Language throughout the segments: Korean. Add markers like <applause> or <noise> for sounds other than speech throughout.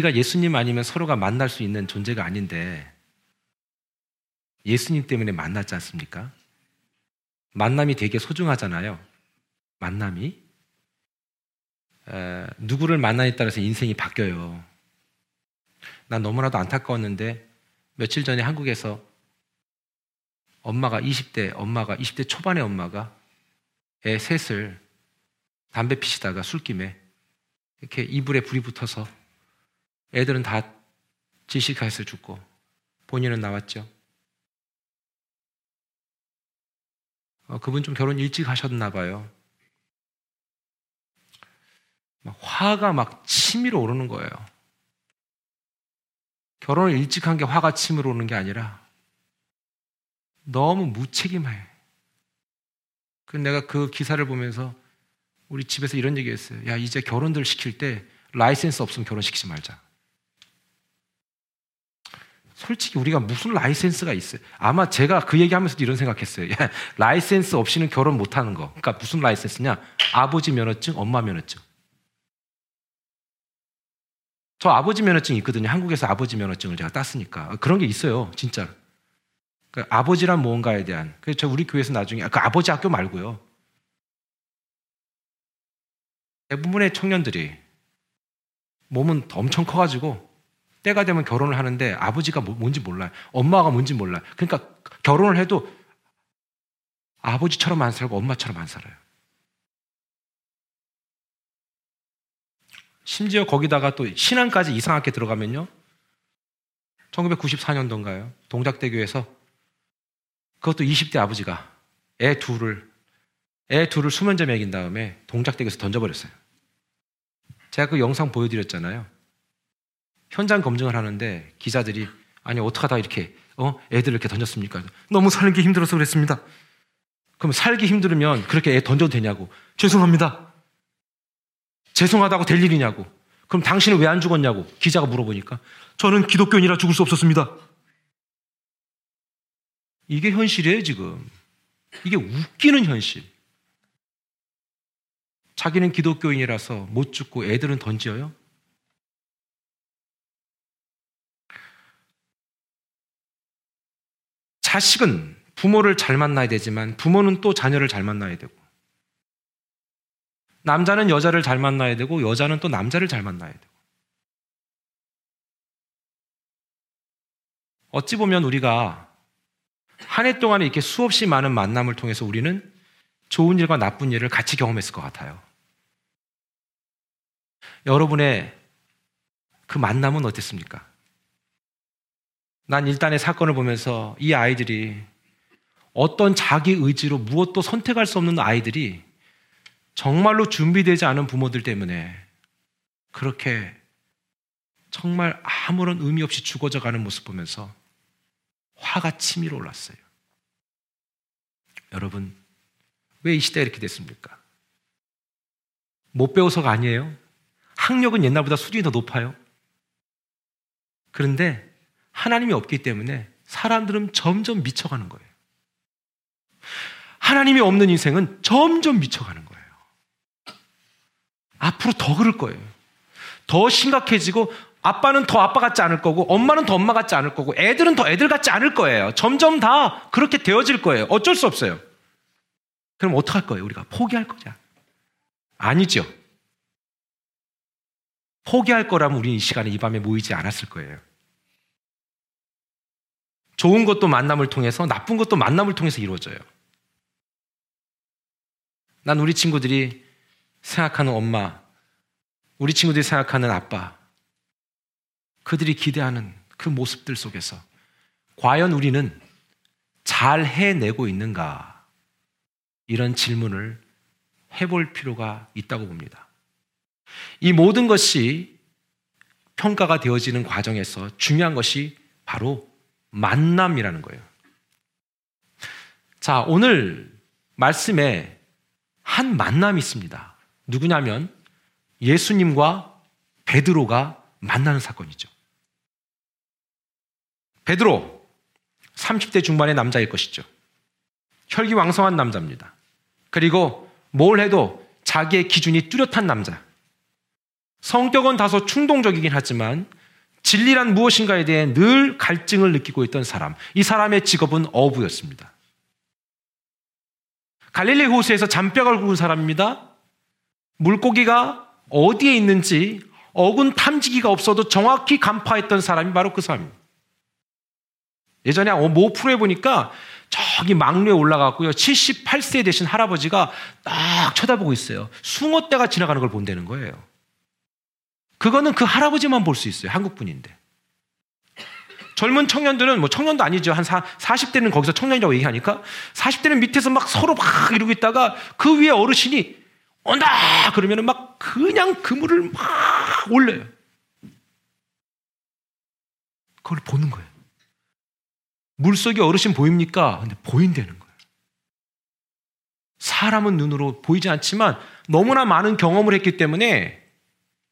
우리가 예수님 아니면 서로가 만날 수 있는 존재가 아닌데 예수님 때문에 만났지 않습니까? 만남이 되게 소중하잖아요. 만남이. 에, 누구를 만나에 따라서 인생이 바뀌어요. 난 너무나도 안타까웠는데 며칠 전에 한국에서 엄마가 20대, 엄마가 20대 초반의 엄마가 애 셋을 담배 피시다가 술김에 이렇게 이불에 불이 붙어서 애들은 다 질식해서 죽고 본인은 나왔죠. 어, 그분 좀 결혼 일찍 하셨나 봐요. 막 화가 막 치밀어 오르는 거예요. 결혼을 일찍 한 게 화가 치밀어 오는 게 아니라 너무 무책임해. 그 내가 그 기사를 보면서 우리 집에서 이런 얘기 했어요. 야, 이제 결혼들 시킬 때 라이센스 없으면 결혼 시키지 말자. 솔직히 우리가 무슨 라이센스가 있어요? 아마 제가 그 얘기하면서도 이런 생각했어요. 야, 라이센스 없이는 결혼 못하는 거. 그러니까 무슨 라이센스냐? 아버지 면허증, 엄마 면허증. 저 아버지 면허증 있거든요. 한국에서 아버지 면허증을 제가 땄으니까 그런 게 있어요, 진짜. 그 아버지란 무언가에 대한. 그래서 우리 교회에서 나중에 그 아버지 학교 말고요. 대부분의 청년들이 몸은 엄청 커가지고 때가 되면 결혼을 하는데 아버지가 뭐, 뭔지 몰라요. 엄마가 뭔지 몰라요. 그러니까 결혼을 해도 아버지처럼 안 살고 엄마처럼 안 살아요. 심지어 거기다가 또 신앙까지 이상하게 들어가면요. 1994년도인가요? 동작대교에서 그것도 20대 아버지가 애 둘을 애 둘을 수면제 먹인 다음에 동작대교에서 던져버렸어요. 제가 그 영상 보여드렸잖아요. 현장 검증을 하는데 기자들이 아니 어떡하다 이렇게 어 애들을 이렇게 던졌습니까? 너무 살기 힘들어서 그랬습니다. 그럼 살기 힘들으면 그렇게 애 던져도 되냐고? 죄송합니다. 죄송하다고 될 일이냐고? 그럼 당신은 왜 안 죽었냐고? 기자가 물어보니까 저는 기독교인이라 죽을 수 없었습니다. 이게 현실이에요, 지금. 이게 웃기는 현실. 자기는 기독교인이라서 못 죽고 애들은 던져요? 자식은 부모를 잘 만나야 되지만 부모는 또 자녀를 잘 만나야 되고 남자는 여자를 잘 만나야 되고 여자는 또 남자를 잘 만나야 되고 어찌 보면 우리가 한 해 동안에 이렇게 수없이 많은 만남을 통해서 우리는 좋은 일과 나쁜 일을 같이 경험했을 것 같아요. 여러분의 그 만남은 어땠습니까? 난 일단의 사건을 보면서 이 아이들이 어떤 자기 의지로 무엇도 선택할 수 없는 아이들이 정말로 준비되지 않은 부모들 때문에 그렇게 정말 아무런 의미 없이 죽어져 가는 모습 보면서 화가 치밀어 올랐어요. 여러분, 왜 이 시대에 이렇게 됐습니까? 못 배워서가 아니에요. 학력은 옛날보다 수준이 더 높아요. 그런데 하나님이 없기 때문에 사람들은 점점 미쳐가는 거예요. 하나님이 없는 인생은 점점 미쳐가는 거예요. 앞으로 더 그럴 거예요. 더 심각해지고 아빠는 더 아빠 같지 않을 거고 엄마는 더 엄마 같지 않을 거고 애들은 더 애들 같지 않을 거예요. 점점 다 그렇게 되어질 거예요. 어쩔 수 없어요. 그럼 어떡할 거예요? 우리가 포기할 거냐? 아니죠. 포기할 거라면 우리는 이 시간에 이 밤에 모이지 않았을 거예요. 좋은 것도 만남을 통해서 나쁜 것도 만남을 통해서 이루어져요. 난 우리 친구들이 생각하는 엄마, 우리 친구들이 생각하는 아빠, 그들이 기대하는 그 모습들 속에서 과연 우리는 잘 해내고 있는가? 이런 질문을 해볼 필요가 있다고 봅니다. 이 모든 것이 평가가 되어지는 과정에서 중요한 것이 바로 만남이라는 거예요. 자, 오늘 말씀에 한 만남이 있습니다. 누구냐면 예수님과 베드로가 만나는 사건이죠. 베드로 30대 중반의 남자일 것이죠. 혈기왕성한 남자입니다. 그리고 뭘 해도 자기의 기준이 뚜렷한 남자. 성격은 다소 충동적이긴 하지만 진리란 무엇인가에 대해 늘 갈증을 느끼고 있던 사람. 이 사람의 직업은 어부였습니다. 갈릴리 호수에서 잔뼈를 구운 사람입니다. 물고기가 어디에 있는지 어군 탐지기가 없어도 정확히 간파했던 사람이 바로 그 사람입니다. 예전에 모 프로에 보니까 저기 막루에 올라갔고요. 78세 되신 할아버지가 딱 쳐다보고 있어요. 숭어떼가 지나가는 걸 본다는 거예요. 그거는 그 할아버지만 볼 수 있어요. 한국 분인데. 젊은 청년들은 뭐 청년도 아니죠. 한 40대는 거기서 청년이라고 얘기하니까 40대는 밑에서 막 서로 막 이러고 있다가 그 위에 어르신이 온다! 그러면은 막 그냥 그물을 막 올려요. 그걸 보는 거예요. 물 속에 어르신 보입니까? 근데 보인다는 거예요. 사람은 눈으로 보이지 않지만 너무나 많은 경험을 했기 때문에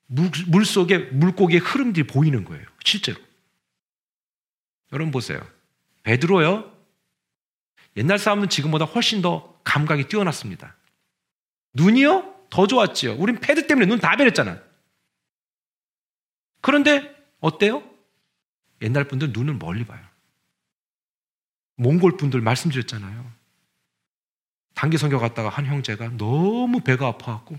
물 속에 물고기의 흐름들이 보이는 거예요. 실제로. 여러분 보세요. 베드로요. 옛날 사람은 지금보다 훨씬 더 감각이 뛰어났습니다. 눈이요? 더 좋았지요. 우린 패드 때문에 눈 다 베렸잖아. 그런데 어때요? 옛날 분들 눈을 멀리 봐요. 몽골 분들 말씀드렸잖아요. 단기 성교 갔다가 한 형제가 너무 배가 아파갖고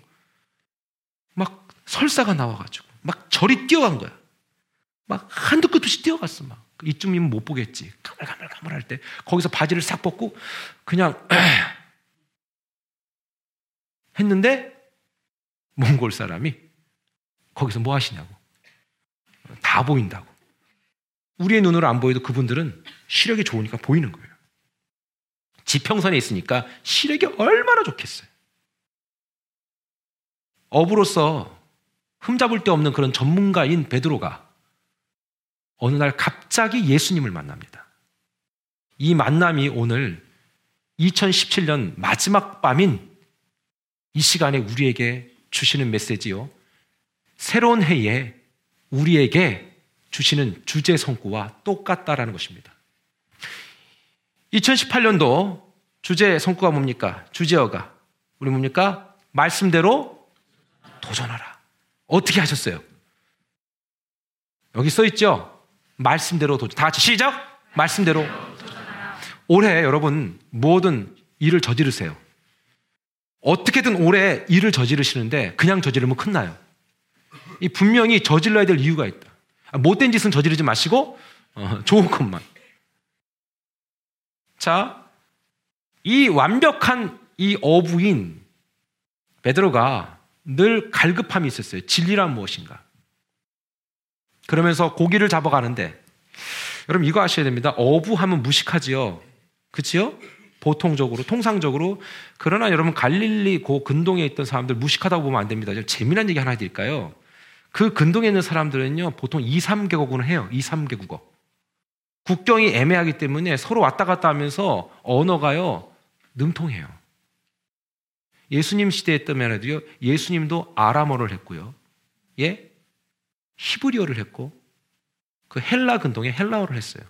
막 설사가 나와가지고 막 절이 뛰어간 거야. 막 한두 끝 없이 뛰어갔어 막. 이쯤이면 못 보겠지. 가물가물가물 할 때 거기서 바지를 싹 벗고 그냥 <clears throat> 했는데 몽골 사람이 거기서 뭐 하시냐고. 다 보인다고. 우리의 눈으로 안 보여도 그분들은 시력이 좋으니까 보이는 거예요. 지평선에 있으니까 시력이 얼마나 좋겠어요. 어부로서 흠잡을 데 없는 그런 전문가인 베드로가 어느 날 갑자기 예수님을 만납니다. 이 만남이 오늘 2017년 마지막 밤인 이 시간에 우리에게 주시는 메시지요. 새로운 해에 우리에게 주시는 주제 성구와 똑같다라는 것입니다. 2018년도 주제 성구가 뭡니까? 주제어가 우리 뭡니까? 말씀대로 도전하라. 어떻게 하셨어요? 여기 써 있죠? 말씀대로 도전. 다 같이 시작. 말씀대로. 올해 여러분 모든 일을 저지르세요. 어떻게든 올해 일을 저지르시는데 그냥 저지르면 큰 나요. 이 분명히 저질러야 될 이유가 있다. 아, 못된 짓은 저지르지 마시고 어, 좋은 것만. 자, 이 완벽한 이 어부인 베드로가 늘 갈급함이 있었어요. 진리란 무엇인가? 그러면서 고기를 잡아가는데 여러분 이거 아셔야 됩니다. 어부하면 무식하지요. 그치요? 보통적으로 통상적으로 그러나 여러분 갈릴리 고 근동에 있던 사람들 무식하다고 보면 안 됩니다. 재미난 얘기 하나 해드릴까요? 그 근동에 있는 사람들은요 보통 2, 3개국어는 해요. 2, 3개국어. 국경이 애매하기 때문에 서로 왔다 갔다 하면서 언어가요 능통해요. 예수님 시대에 있다면 해도요 예수님도 아람어를 했고요. 예? 히브리어를 했고 그 헬라 근동에 헬라어를 했어요.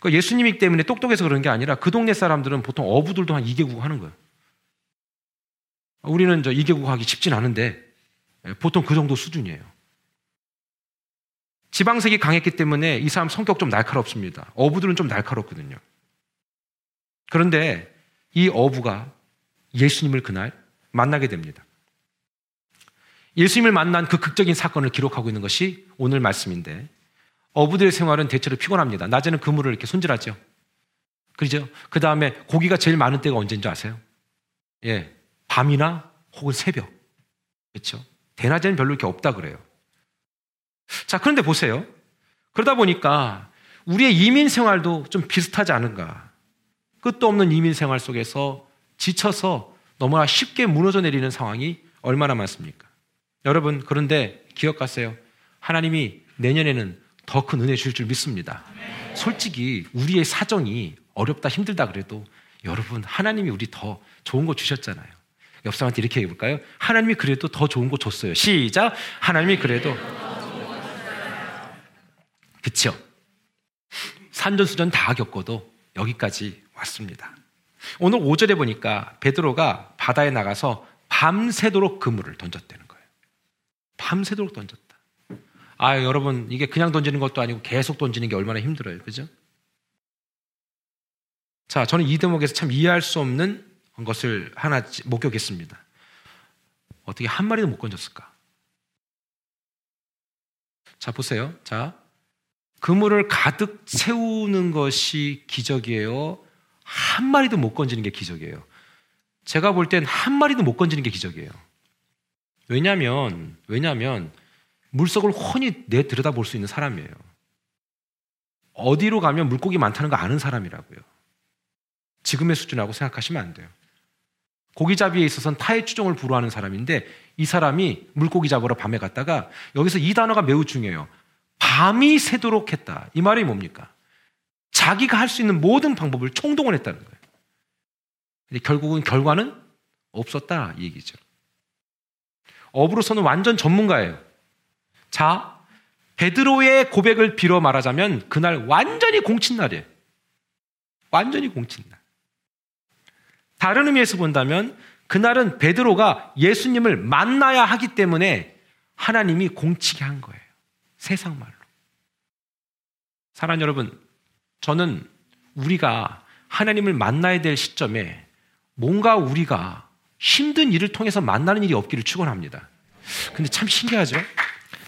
그 예수님이기 때문에 똑똑해서 그런 게 아니라 그 동네 사람들은 보통 어부들도 한 2개국 하는 거예요. 우리는 저 2개국 하기 쉽진 않은데 예, 보통 그 정도 수준이에요. 지방색이 강했기 때문에 이 사람 성격 좀 날카롭습니다. 어부들은 좀 날카롭거든요. 그런데 이 어부가 예수님을 그날 만나게 됩니다. 예수님을 만난 그 극적인 사건을 기록하고 있는 것이 오늘 말씀인데 어부들의 생활은 대체로 피곤합니다. 낮에는 그물을 이렇게 손질하죠. 그죠? 그 다음에 고기가 제일 많은 때가 언제인지 아세요? 예. 밤이나 혹은 새벽. 그렇죠? 대낮에는 별로 이렇게 없다 그래요. 자, 그런데 보세요. 그러다 보니까 우리의 이민 생활도 좀 비슷하지 않은가. 끝도 없는 이민 생활 속에서 지쳐서 너무나 쉽게 무너져 내리는 상황이 얼마나 많습니까? 여러분, 그런데 기억하세요. 하나님이 내년에는 더 큰 은혜 주실 줄 믿습니다. 솔직히 우리의 사정이 어렵다 힘들다 그래도 여러분 하나님이 우리 더 좋은 거 주셨잖아요. 옆 사람한테 이렇게 해볼까요? 하나님이 그래도 더 좋은 거 줬어요. 시작. 하나님이 그래도 그쵸? 산전수전 다 겪어도 여기까지 왔습니다. 오늘 5절에 보니까 베드로가 바다에 나가서 밤새도록 그물을 던졌다는 거예요. 밤새도록 던졌다. 아, 여러분, 이게 그냥 던지는 것도 아니고 계속 던지는 게 얼마나 힘들어요. 그죠? 자, 저는 이 대목에서 참 이해할 수 없는 것을 하나 목격했습니다. 어떻게 한 마리도 못 건졌을까? 자, 보세요. 자, 그물을 가득 채우는 것이 기적이에요. 한 마리도 못 건지는 게 기적이에요. 제가 볼 땐 한 마리도 못 건지는 게 기적이에요. 왜냐면, 왜냐면, 물속을 훤히 내 들여다 볼 수 있는 사람이에요. 어디로 가면 물고기 많다는 거 아는 사람이라고요. 지금의 수준하고 생각하시면 안 돼요. 고기잡이에 있어서는 타의 추종을 불허하는 사람인데 이 사람이 물고기 잡으러 밤에 갔다가 여기서 이 단어가 매우 중요해요. 밤이 새도록 했다. 이 말이 뭡니까? 자기가 할 수 있는 모든 방법을 총동원했다는 거예요. 근데 결국은 결과는 없었다 이 얘기죠. 업으로서는 완전 전문가예요. 자, 베드로의 고백을 빌어 말하자면 그날 완전히 공친 날이에요. 완전히 공친 날. 다른 의미에서 본다면 그날은 베드로가 예수님을 만나야 하기 때문에 하나님이 공치게 한 거예요. 세상 말로. 사랑 여러분, 저는 우리가 하나님을 만나야 될 시점에 뭔가 우리가 힘든 일을 통해서 만나는 일이 없기를 축원합니다. 근데 참 신기하죠?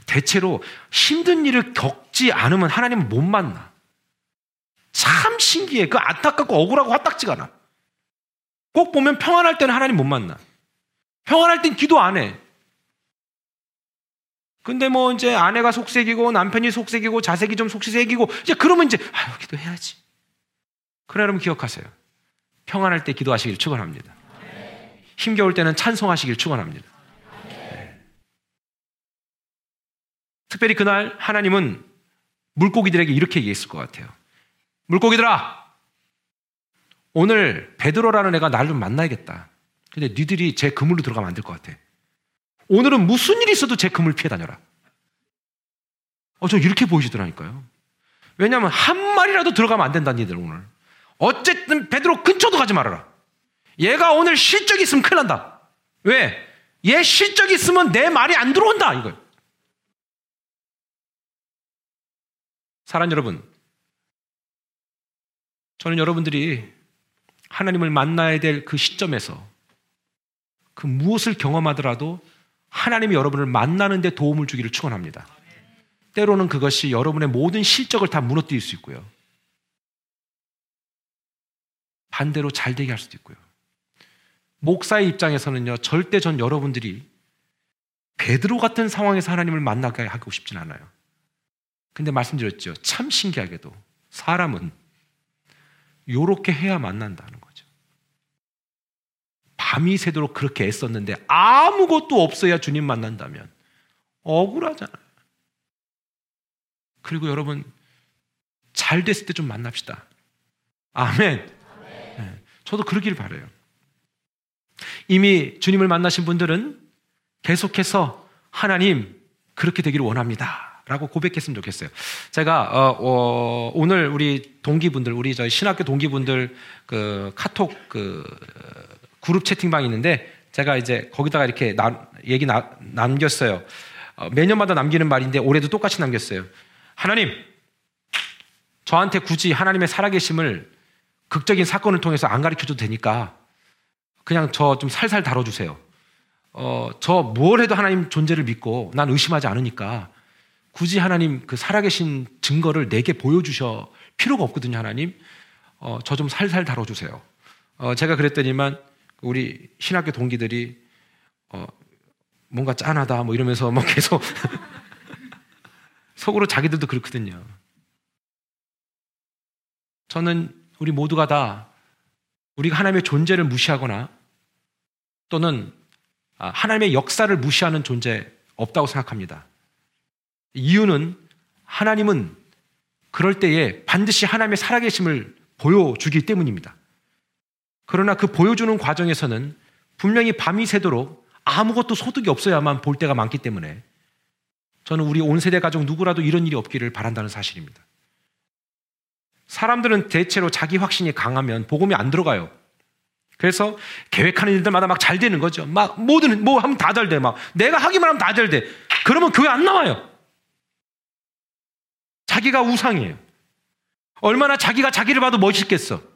대체로 힘든 일을 겪지 않으면 하나님은 못 만나. 참 신기해. 그 안타깝고 억울하고 화딱지가 나. 꼭 보면 평안할 때는 하나님 못 만나. 평안할 땐 기도 안 해. 근데 뭐 이제 아내가 속색이고 남편이 속색이고 자식이 좀 속색이고 이제 그러면 이제 아유 기도해야지. 그래 여러분 기억하세요. 평안할 때 기도하시길 축원합니다. 힘겨울 때는 찬송하시길 축원합니다. 네. 특별히 그날 하나님은 물고기들에게 이렇게 얘기했을 것 같아요. 물고기들아, 오늘 베드로라는 애가 날 좀 만나야겠다. 근데 니들이 제 그물로 들어가면 안 될 것 같아. 오늘은 무슨 일이 있어도 제 그물 피해 다녀라. 어, 저 이렇게 보이시더라니까요. 왜냐하면 한 마리라도 들어가면 안 된다, 니들 오늘. 어쨌든 베드로 근처도 가지 말아라. 얘가 오늘 실적이 있으면 큰일 난다. 왜? 얘 실적이 있으면 내 말이 안 들어온다, 이거 사랑 여러분, 저는 여러분들이 하나님을 만나야 될 그 시점에서 그 무엇을 경험하더라도 하나님이 여러분을 만나는 데 도움을 주기를 축원합니다. 때로는 그것이 여러분의 모든 실적을 다 무너뜨릴 수 있고요. 반대로 잘 되게 할 수도 있고요. 목사의 입장에서는요, 절대 전 여러분들이 베드로 같은 상황에서 하나님을 만나게 하고 싶진 않아요. 근데 말씀드렸죠. 참 신기하게도 사람은 요렇게 해야 만난다는 거죠. 밤이 새도록 그렇게 애썼는데 아무것도 없어야 주님 만난다면 억울하잖아요. 그리고 여러분 잘 됐을 때 좀 만납시다. 아멘. 네, 저도 그러길 바래요. 이미 주님을 만나신 분들은 계속해서 하나님 그렇게 되기를 원합니다. 라고 고백했으면 좋겠어요. 제가 어, 어, 오늘 우리 동기분들, 우리 저희 신학교 동기분들 그 카톡 그 그룹 채팅방이 있는데 제가 이제 거기다가 이렇게 나, 얘기 나, 남겼어요. 어, 매년마다 남기는 말인데 올해도 똑같이 남겼어요. 하나님, 저한테 굳이 하나님의 살아계심을 극적인 사건을 통해서 안 가르쳐도 되니까 그냥 저 좀 살살 다뤄주세요. 어, 저 뭘 해도 하나님 존재를 믿고 난 의심하지 않으니까 굳이 하나님 그 살아계신 증거를 내게 보여주셔 필요가 없거든요, 하나님. 어, 저 좀 살살 다뤄주세요. 어, 제가 그랬더니만 우리 신학교 동기들이 어, 뭔가 짠하다 뭐 이러면서 뭐 계속 <laughs> 속으로 자기들도 그렇거든요. 저는 우리 모두가 다 우리가 하나님의 존재를 무시하거나 또는 아, 하나님의 역사를 무시하는 존재 없다고 생각합니다. 이유는 하나님은 그럴 때에 반드시 하나님의 살아계심을 보여주기 때문입니다. 그러나 그 보여주는 과정에서는 분명히 밤이 새도록 아무것도 소득이 없어야만 볼 때가 많기 때문에 저는 우리 온 세대 가족 누구라도 이런 일이 없기를 바란다는 사실입니다. 사람들은 대체로 자기 확신이 강하면 복음이 안 들어가요. 그래서 계획하는 일들마다 막 잘 되는 거죠. 막 모든 뭐 하면 다 잘 돼. 막 내가 하기만 하면 다 잘 돼. 그러면 교회 안 나와요. 자기가 우상이에요. 얼마나 자기가 자기를 봐도 멋있겠어.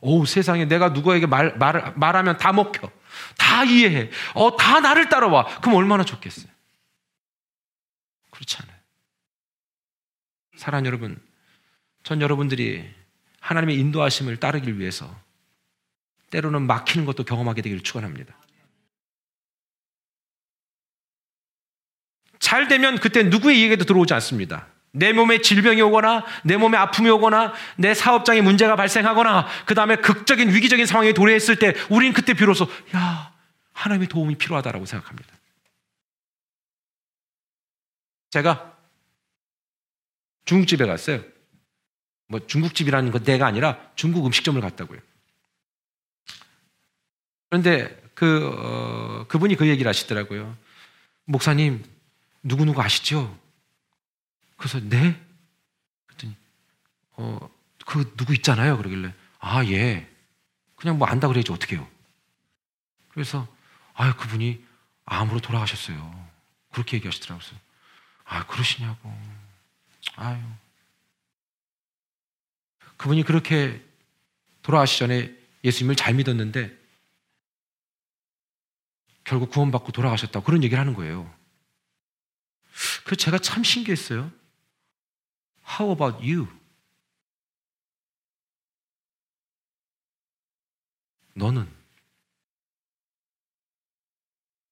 오, 세상에 내가 누구에게 말, 말, 말하면 다 먹혀. 다 이해해. 어, 다 나를 따라와. 그럼 얼마나 좋겠어요. 그렇지 않아요. 사랑 여러분, 전 여러분들이 하나님의 인도하심을 따르기 위해서 때로는 막히는 것도 경험하게 되기를 축원합니다. 잘 되면 그때 누구의 얘기도 들어오지 않습니다. 내 몸에 질병이 오거나 내 몸에 아픔이 오거나 내 사업장에 문제가 발생하거나 그 다음에 극적인 위기적인 상황에 도래했을 때 우린 그때 비로소 야 하나님의 도움이 필요하다라고 생각합니다. 제가 중국집에 갔어요. 뭐 중국집이라는 건 내가 아니라 중국 음식점을 갔다고요. 그런데 그 어, 그분이 그 얘기를 하시더라고요. 목사님 누구 누구 아시죠? 그래서 네? 그랬더니 어, 그 누구 있잖아요. 그러길래 아, 예. 그냥 뭐 안다 그래야지 어떻게요? 그래서 아, 그분이 암으로 돌아가셨어요. 그렇게 얘기하시더라고요. 아, 그러시냐고. 아유. 그분이 그렇게 돌아가시 전에 예수님을 잘 믿었는데 결국 구원받고 돌아가셨다고 그런 얘기를 하는 거예요. 그래서 제가 참 신기했어요. How about you? 너는?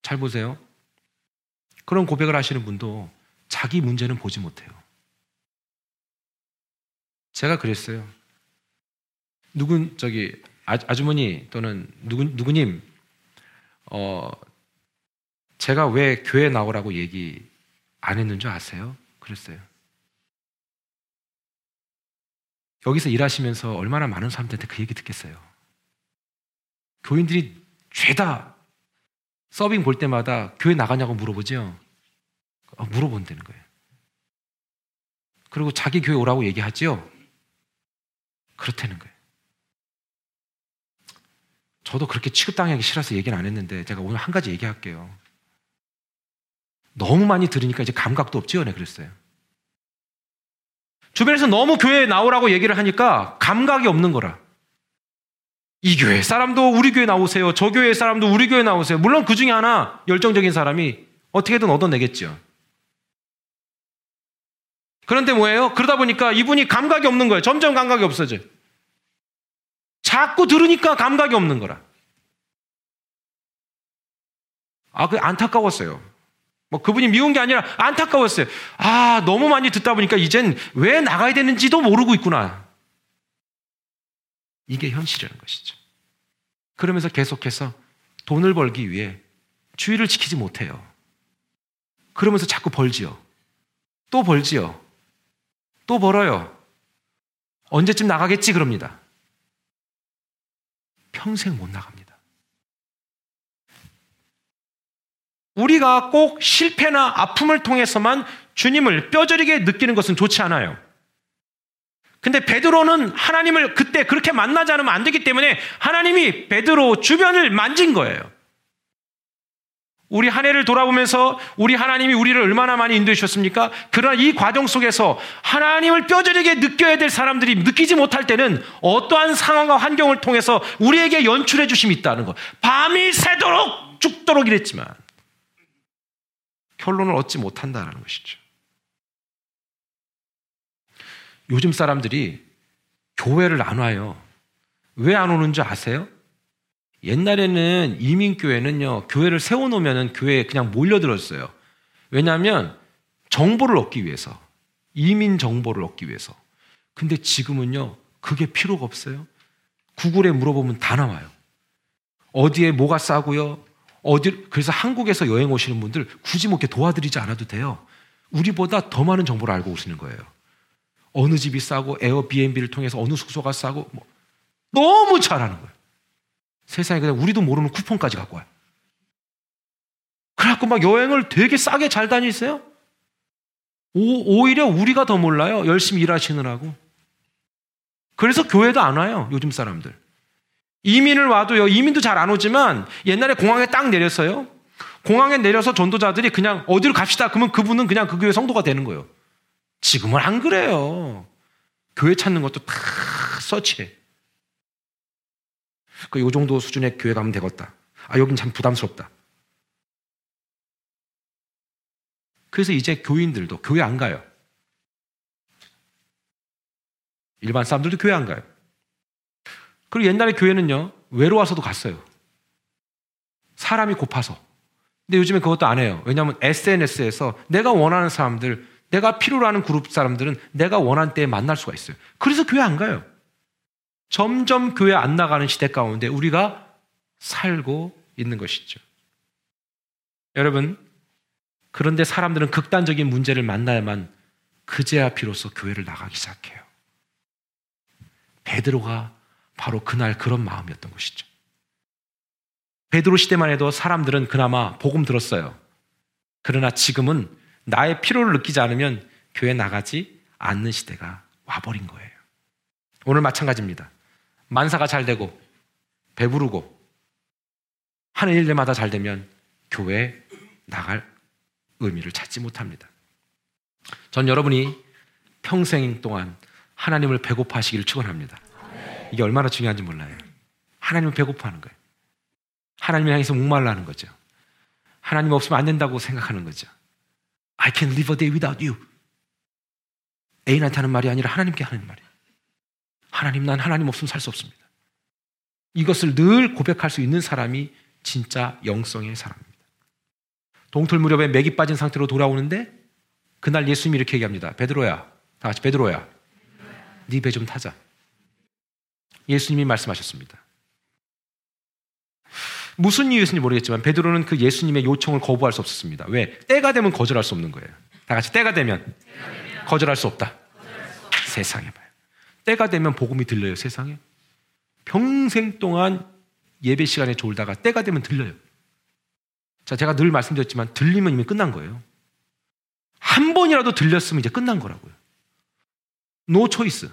잘 보세요. 그런 고백을 하시는 분도 자기 문제는 보지 못해요. 제가 그랬어요. 누군, 저기, 아, 주머니 또는 누구, 누구님, 어, 제가 왜 교회 나오라고 얘기 안 했는 줄 아세요? 그랬어요. 여기서 일하시면서 얼마나 많은 사람들한테 그 얘기 듣겠어요. 교인들이 죄다 서빙 볼 때마다 교회 나가냐고 물어보죠. 어, 물어본다는 거예요. 그리고 자기 교회 오라고 얘기하죠. 그렇다는 거예요. 저도 그렇게 취급당하기 싫어서 얘기는 안 했는데 제가 오늘 한 가지 얘기할게요. 너무 많이 들으니까 이제 감각도 없지요. 네, 그랬어요. 주변에서 너무 교회에 나오라고 얘기를 하니까 감각이 없는 거라. 이 교회 사람도 우리 교회 나오세요. 저 교회 사람도 우리 교회 나오세요. 물론 그 중에 하나 열정적인 사람이 어떻게든 얻어내겠죠. 그런데 뭐예요? 그러다 보니까 이분이 감각이 없는 거예요. 점점 감각이 없어져요. 자꾸 들으니까 감각이 없는 거라. 아, 그 안타까웠어요. 뭐 그분이 미운 게 아니라 안타까웠어요. 아, 너무 많이 듣다 보니까 이젠 왜 나가야 되는지도 모르고 있구나. 이게 현실이라는 것이죠. 그러면서 계속해서 돈을 벌기 위해 주의를 지키지 못해요. 그러면서 자꾸 벌지요. 또 벌지요. 또 벌어요. 언제쯤 나가겠지 그럽니다. 평생 못 나갑니다. 우리가 꼭 실패나 아픔을 통해서만 주님을 뼈저리게 느끼는 것은 좋지 않아요. 근데 베드로는 하나님을 그때 그렇게 만나지 않으면 안 되기 때문에 하나님이 베드로 주변을 만진 거예요. 우리 한 해를 돌아보면서 우리 하나님이 우리를 얼마나 많이 인도해 주셨습니까? 그러나 이 과정 속에서 하나님을 뼈저리게 느껴야 될 사람들이 느끼지 못할 때는 어떠한 상황과 환경을 통해서 우리에게 연출해 주심이 있다는 거. 밤이 새도록 죽도록 이랬지만 결론을 얻지 못한다는 것이죠. 요즘 사람들이 교회를 안 와요. 왜 안 오는 줄 아세요? 옛날에는 이민교회는요, 교회를 세워놓으면 교회에 그냥 몰려들었어요. 왜냐하면 정보를 얻기 위해서. 이민 정보를 얻기 위해서. 근데 지금은요, 그게 필요가 없어요. 구글에 물어보면 다 나와요. 어디에 뭐가 싸고요, 어디 그래서 한국에서 여행 오시는 분들 굳이 뭐 이렇게 도와드리지 않아도 돼요. 우리보다 더 많은 정보를 알고 오시는 거예요. 어느 집이 싸고 에어비앤비를 통해서 어느 숙소가 싸고 뭐 너무 잘하는 거예요. 세상에 그냥 우리도 모르는 쿠폰까지 갖고 와요. 그래갖고 막 여행을 되게 싸게 잘 다니세요. 오, 오히려 우리가 더 몰라요. 열심히 일하시느라고. 그래서 교회도 안 와요. 요즘 사람들. 이민을 와도요, 이민도 잘 안 오지만 옛날에 공항에 딱 내렸어요. 공항에 내려서 전도자들이 그냥 어디로 갑시다. 그러면 그분은 그냥 그 교회 성도가 되는 거예요. 지금은 안 그래요. 교회 찾는 것도 다 서치해. 그 요 정도 수준의 교회 가면 되겠다. 아, 여긴 참 부담스럽다. 그래서 이제 교인들도 교회 안 가요. 일반 사람들도 교회 안 가요. 그리고 옛날에 교회는요, 외로워서도 갔어요. 사람이 고파서. 근데 요즘에 그것도 안 해요. 왜냐하면 SNS에서 내가 원하는 사람들, 내가 필요로 하는 그룹 사람들은 내가 원하는 때에 만날 수가 있어요. 그래서 교회 안 가요. 점점 교회 안 나가는 시대 가운데 우리가 살고 있는 것이죠. 여러분, 그런데 사람들은 극단적인 문제를 만나야만 그제야 비로소 교회를 나가기 시작해요. 베드로가 바로 그날 그런 마음이었던 것이죠. 베드로 시대만 해도 사람들은 그나마 복음 들었어요. 그러나 지금은 나의 필요를 느끼지 않으면 교회 나가지 않는 시대가 와버린 거예요. 오늘 마찬가지입니다. 만사가 잘 되고 배부르고 하는 일들마다 잘 되면 교회 나갈 의미를 찾지 못합니다. 전 여러분이 평생 동안 하나님을 배고파하시기를 축원합니다. 이게 얼마나 중요한지 몰라요. 하나님을 배고파하는 거예요. 하나님을 향해서 목말라는 거죠. 하나님 없으면 안 된다고 생각하는 거죠. I can live a day without you. 애인한테 하는 말이 아니라 하나님께 하는 말이에요. 하나님, 난 하나님 없으면 살 수 없습니다. 이것을 늘 고백할 수 있는 사람이 진짜 영성의 사람입니다. 동틀 무렵에 맥이 빠진 상태로 돌아오는데 그날 예수님이 이렇게 얘기합니다. 베드로야, 다 같이 베드로야, 네 배 좀 타자. 예수님이 말씀하셨습니다. 무슨 이유였는지 모르겠지만 베드로는 그 예수님의 요청을 거부할 수 없었습니다. 왜? 때가 되면 거절할 수 없는 거예요. 다 같이 때가 되면, 거절할 수 없다. 세상에 봐요. 때가 되면 복음이 들려요, 세상에. 평생 동안 예배 시간에 졸다가 때가 되면 들려요. 자, 제가 늘 말씀드렸지만 들리면 이미 끝난 거예요. 한 번이라도 들렸으면 이제 끝난 거라고요. 노 초이스.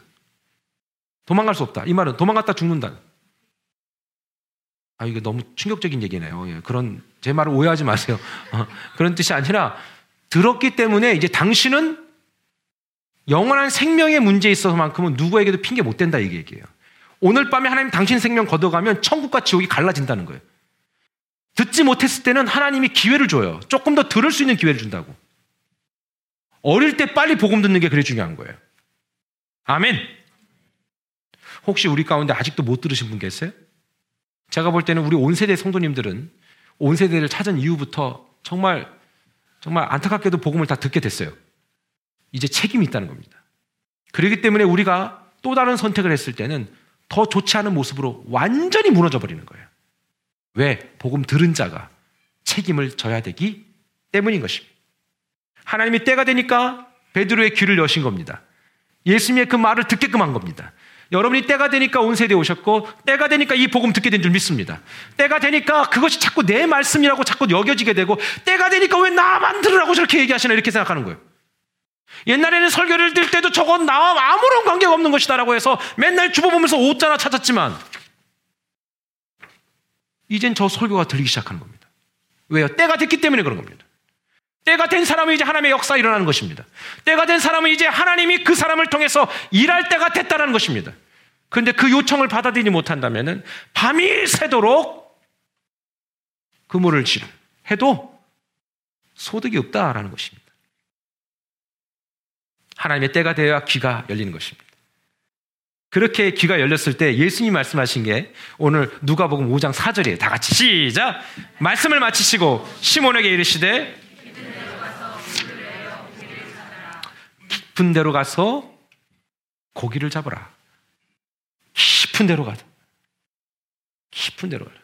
도망갈 수 없다. 이 말은 도망갔다 죽는다. 아, 이게 너무 충격적인 얘기네요. 예, 그런, 제 말을 오해하지 마세요. <laughs> 어, 그런 뜻이 아니라, 들었기 때문에 이제 당신은 영원한 생명의 문제에 있어서만큼은 누구에게도 핑계 못 된다, 이 얘기예요. 오늘 밤에 하나님 당신 생명 걷어가면 천국과 지옥이 갈라진다는 거예요. 듣지 못했을 때는 하나님이 기회를 줘요. 조금 더 들을 수 있는 기회를 준다고. 어릴 때 빨리 복음 듣는 게 그래 중요한 거예요. 아멘. 혹시 우리 가운데 아직도 못 들으신 분 계세요? 제가 볼 때는 우리 온 세대 성도님들은 온 세대를 찾은 이후부터 정말 정말 안타깝게도 복음을 다 듣게 됐어요. 이제 책임이 있다는 겁니다. 그렇기 때문에 우리가 또 다른 선택을 했을 때는 더 좋지 않은 모습으로 완전히 무너져 버리는 거예요. 왜? 복음 들은 자가 책임을 져야 되기 때문인 것입니다. 하나님이 때가 되니까 베드로의 귀를 여신 겁니다. 예수님의 그 말을 듣게끔 한 겁니다. 여러분이 때가 되니까 온 세대에 오셨고 때가 되니까 이 복음 듣게 된 줄 믿습니다. 때가 되니까 그것이 자꾸 내 말씀이라고 자꾸 여겨지게 되고 때가 되니까 왜 나만 들으라고 저렇게 얘기하시나 이렇게 생각하는 거예요. 옛날에는 설교를 들 때도 저건 나와 아무런 관계가 없는 것이다라고 해서 맨날 주워보면서 옷자나 찾았지만 이젠 저 설교가 들리기 시작하는 겁니다. 왜요? 때가 됐기 때문에 그런 겁니다. 때가 된 사람은 이제 하나님의 역사 일어나는 것입니다. 때가 된 사람은 이제 하나님이 그 사람을 통해서 일할 때가 됐다는 것입니다. 그런데 그 요청을 받아들이지 못한다면 밤이 새도록 그물을 질 해도 소득이 없다라는 것입니다. 하나님의 때가 되어야 귀가 열리는 것입니다. 그렇게 귀가 열렸을 때 예수님이 말씀하신 게 오늘 누가복음 5장 4절이에요. 다 같이 시작. 말씀을 마치시고 시몬에게 이르시되 깊은 데로 가서 고기를 잡으라. 깊은 데로 가자. 깊은 데로 가라.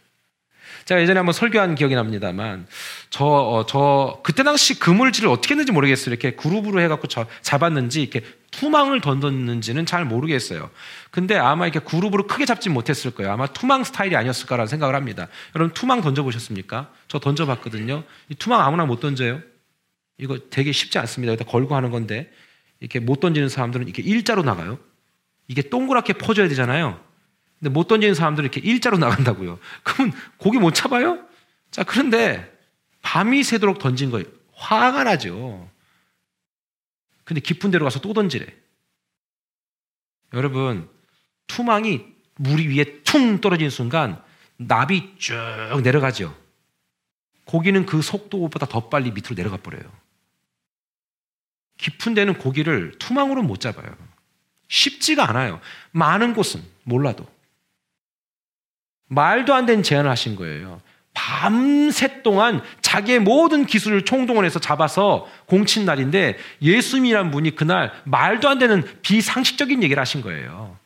제가 예전에 한번 설교한 기억이 납니다만, 저, 어, 저, 그때 당시 그물질을 어떻게 했는지 모르겠어요. 이렇게 그룹으로 해갖고 저, 잡았는지, 이렇게 투망을 던졌는지는 잘 모르겠어요. 근데 아마 이렇게 그룹으로 크게 잡지 못했을 거예요. 아마 투망 스타일이 아니었을까라는 생각을 합니다. 여러분, 투망 던져보셨습니까? 저 던져봤거든요. 이 투망 아무나 못 던져요. 이거 되게 쉽지 않습니다. 여기다 걸고 하는 건데, 이렇게 못 던지는 사람들은 이렇게 일자로 나가요. 이게 동그랗게 퍼져야 되잖아요. 근데 못 던지는 사람들은 이렇게 일자로 나간다고요. <laughs> 그러면 고기 못 잡아요? 자, 그런데 밤이 새도록 던진 거예요. 화가 나죠. 근데 깊은 데로 가서 또 던지래. 여러분, 투망이 물 위에 퉁 떨어지는 순간 납이 쭉 내려가죠. 고기는 그 속도보다 더 빨리 밑으로 내려가 버려요. 깊은 데는 고기를 투망으로 못 잡아요. 쉽지가 않아요. 많은 곳은 몰라도. 말도 안 되는 제안을 하신 거예요. 밤새 동안 자기의 모든 기술을 총동원해서 잡아서 공친 날인데 예수님이란 분이 그날 말도 안 되는 비상식적인 얘기를 하신 거예요.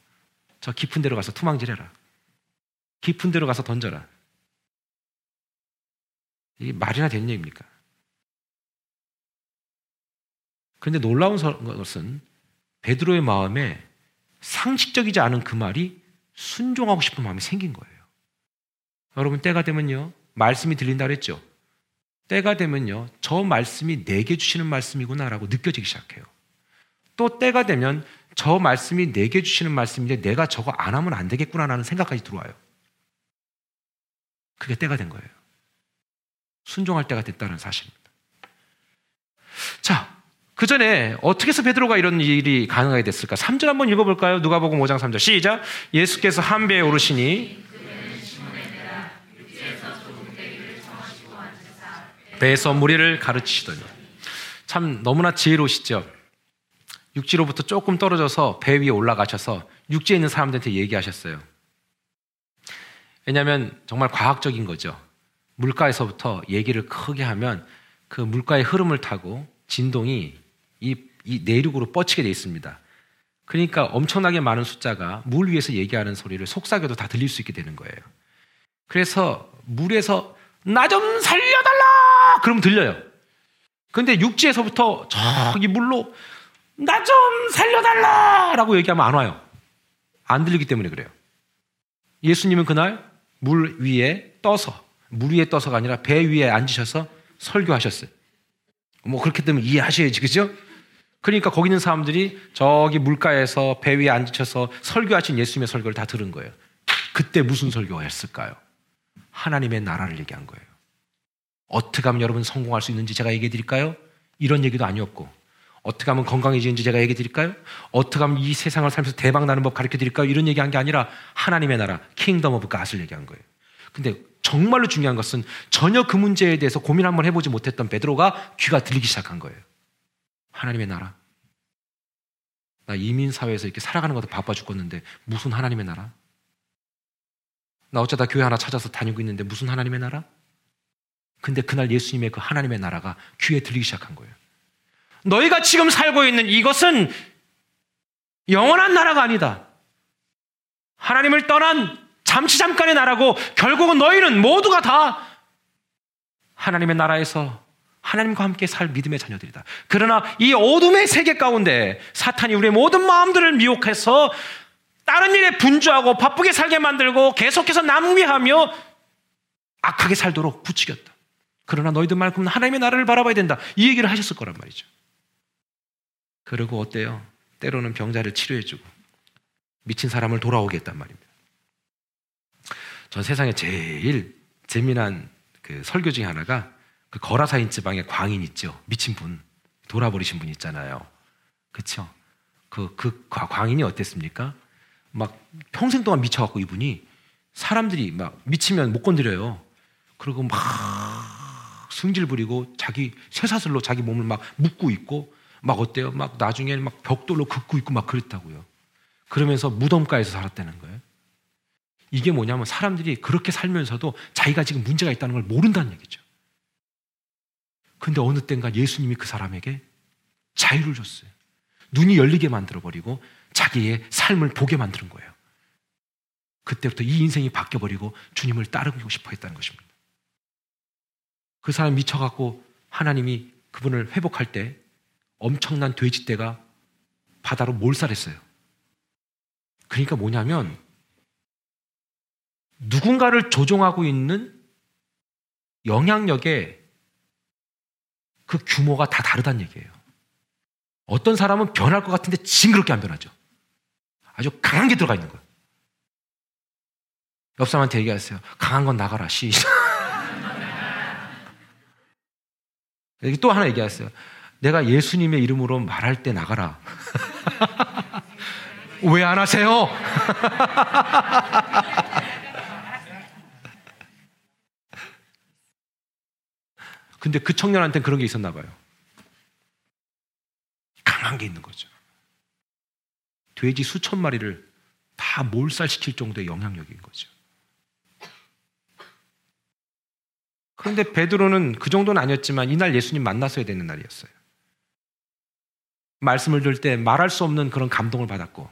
저 깊은 데로 가서 투망질해라. 깊은 데로 가서 던져라. 이게 말이나 되는 얘기입니까? 그런데 놀라운 것은 베드로의 마음에 상식적이지 않은 그 말이 순종하고 싶은 마음이 생긴 거예요. 여러분 때가 되면요 말씀이 들린다 그랬죠. 때가 되면요 저 말씀이 내게 주시는 말씀이구나라고 느껴지기 시작해요. 또 때가 되면 저 말씀이 내게 주시는 말씀인데 내가 저거 안 하면 안 되겠구나라는 생각까지 들어와요. 그게 때가 된 거예요. 순종할 때가 됐다는 사실입니다. 자, 그 전에 어떻게 해서 베드로가 이런 일이 가능하게 됐을까? 3절 한번 읽어볼까요? 누가복음 5장 3절 시작. 예수께서 한 배에 오르시니 배에서 무리를 가르치시더니 참 너무나 지혜로우시죠. 육지로부터 조금 떨어져서 배 위에 올라가셔서 육지에 있는 사람들한테 얘기하셨어요. 왜냐하면 정말 과학적인 거죠. 물가에서부터 얘기를 크게 하면 그 물가의 흐름을 타고 진동이 이, 이 내륙으로 뻗치게 돼 있습니다. 그러니까 엄청나게 많은 숫자가 물 위에서 얘기하는 소리를 속삭여도 다 들릴 수 있게 되는 거예요. 그래서 물에서 나 좀 살려달라! 그러면 들려요. 근데 육지에서부터 저기 물로 나 좀 살려달라! 라고 얘기하면 안 와요. 안 들리기 때문에 그래요. 예수님은 그날 물 위에 떠서, 물 위에 떠서가 아니라 배 위에 앉으셔서 설교하셨어요. 뭐 그렇게 되면 이해하셔야지, 그죠? 그러니까 거기 있는 사람들이 저기 물가에서 배 위에 앉으셔서 설교하신 예수님의 설교를 다 들은 거예요. 그때 무슨 설교가 했을까요? 하나님의 나라를 얘기한 거예요. 어떻게 하면 여러분 성공할 수 있는지 제가 얘기해 드릴까요? 이런 얘기도 아니었고, 어떻게 하면 건강해지는지 제가 얘기해 드릴까요? 어떻게 하면 이 세상을 살면서 대박 나는 법 가르쳐 드릴까요? 이런 얘기한 게 아니라 하나님의 나라, kingdom of God을 얘기한 거예요. 근데 정말로 중요한 것은 전혀 그 문제에 대해서 고민 한번 해보지 못했던 베드로가 귀가 들리기 시작한 거예요. 하나님의 나라. 나 이민 사회에서 이렇게 살아가는 것도 바빠 죽겠는데 무슨 하나님의 나라? 나 어쩌다 교회 하나 찾아서 다니고 있는데 무슨 하나님의 나라? 근데 그날 예수님의 그 하나님의 나라가 귀에 들리기 시작한 거예요. 너희가 지금 살고 있는 이것은 영원한 나라가 아니다. 하나님을 떠난 잠시 잠깐의 나라고 결국은 너희는 모두가 다 하나님의 나라에서 하나님과 함께 살 믿음의 자녀들이다. 그러나 이 어둠의 세계 가운데 사탄이 우리의 모든 마음들을 미혹해서 다른 일에 분주하고 바쁘게 살게 만들고 계속해서 낭비하며 악하게 살도록 부추겼다. 그러나 너희들만큼은 하나님의 나라를 바라봐야 된다. 이 얘기를 하셨을 거란 말이죠. 그리고 어때요? 때로는 병자를 치료해주고 미친 사람을 돌아오게 했단 말입니다. 전 세상에 제일 재미난 그 설교 중에 하나가 그 거라사인 지방에 광인 있죠. 미친 분, 돌아버리신 분 있잖아요. 그쵸? 그, 그 광인이 어땠습니까? 막 평생 동안 미쳐갖고 이분이 사람들이 막 미치면 못 건드려요. 그리고 막 승질 부리고 자기 쇠사슬로 자기 몸을 막 묶고 있고 막 어때요? 막 나중에는 막 벽돌로 긋고 있고 막 그랬다고요. 그러면서 무덤가에서 살았다는 거예요. 이게 뭐냐면 사람들이 그렇게 살면서도 자기가 지금 문제가 있다는 걸 모른다는 얘기죠. 근데 어느 땐가 예수님이 그 사람에게 자유를 줬어요. 눈이 열리게 만들어버리고 자기의 삶을 보게 만드는 거예요. 그때부터 이 인생이 바뀌어버리고 주님을 따르고 싶어 했다는 것입니다. 그 사람 미쳐갖고 하나님이 그분을 회복할 때 엄청난 돼지떼가 바다로 몰살했어요. 그러니까 뭐냐면 누군가를 조종하고 있는 영향력의 그 규모가 다 다르다는 얘기예요. 어떤 사람은 변할 것 같은데 징그럽게 안 변하죠. 아주 강한 게 들어가 있는 거예요. 옆 사람한테 얘기하세요. 강한 건 나가라, 씨. 여기 또 하나 얘기했어요. 내가 예수님의 이름으로 말할 때 나가라. <laughs> 왜 안 하세요? <laughs> 근데 그 청년한테는 그런 게 있었나 봐요. 강한 게 있는 거죠. 돼지 수천 마리를 다 몰살시킬 정도의 영향력인 거죠. 그런데 베드로는 그 정도는 아니었지만 이날 예수님 만났어야 되는 날이었어요. 말씀을 들을 때 말할 수 없는 그런 감동을 받았고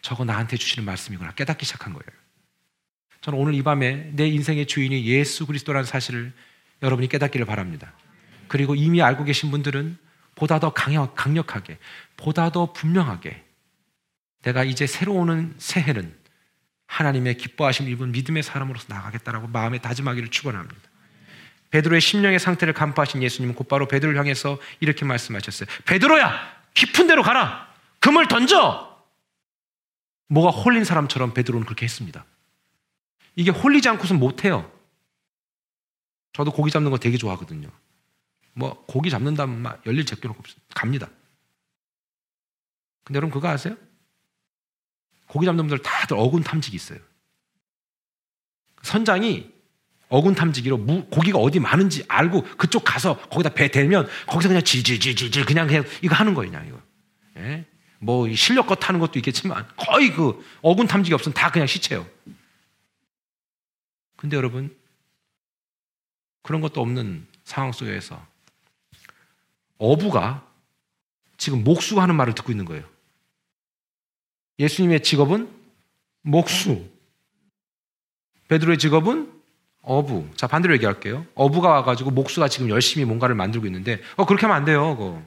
저거 나한테 주시는 말씀이구나 깨닫기 시작한 거예요. 저는 오늘 이 밤에 내 인생의 주인이 예수 그리스도라는 사실을 여러분이 깨닫기를 바랍니다. 그리고 이미 알고 계신 분들은 보다 더 강력, 강력하게, 보다 더 분명하게 내가 이제 새로 오는 새해는 하나님의 기뻐하심 입은 믿음의 사람으로서 나가겠다라고 마음에 다짐하기를 축원합니다. 베드로의 심령의 상태를 간파하신 예수님은 곧바로 베드로를 향해서 이렇게 말씀하셨어요. 베드로야, 깊은 데로 가라. 금을 던져. 뭐가 홀린 사람처럼 베드로는 그렇게 했습니다. 이게 홀리지 않고선 못 해요. 저도 고기 잡는 거 되게 좋아하거든요. 뭐 고기 잡는다면 막 열일 제껴놓고 갑니다. 근데 여러분 그거 아세요? 고기 잡는 분들 다들 어군 탐지기 있어요. 선장이 어군 탐지기로 무, 고기가 어디 많은지 알고 그쪽 가서 거기다 배 대면 거기서 그냥 질질질질 그냥 그냥 이거 하는 거예요, 이거. 예? 뭐 실력껏 타는 것도 있겠지만 거의 그 어군 탐지기 없으면 다 그냥 시체요. 근데 여러분 그런 것도 없는 상황 속에서 어부가 지금 목수가 하는 말을 듣고 있는 거예요. 예수님의 직업은 목수. 베드로의 직업은 어부. 자, 반대로 얘기할게요. 어부가 와가지고 목수가 지금 열심히 뭔가를 만들고 있는데, 어, 그렇게 하면 안 돼요, 그거.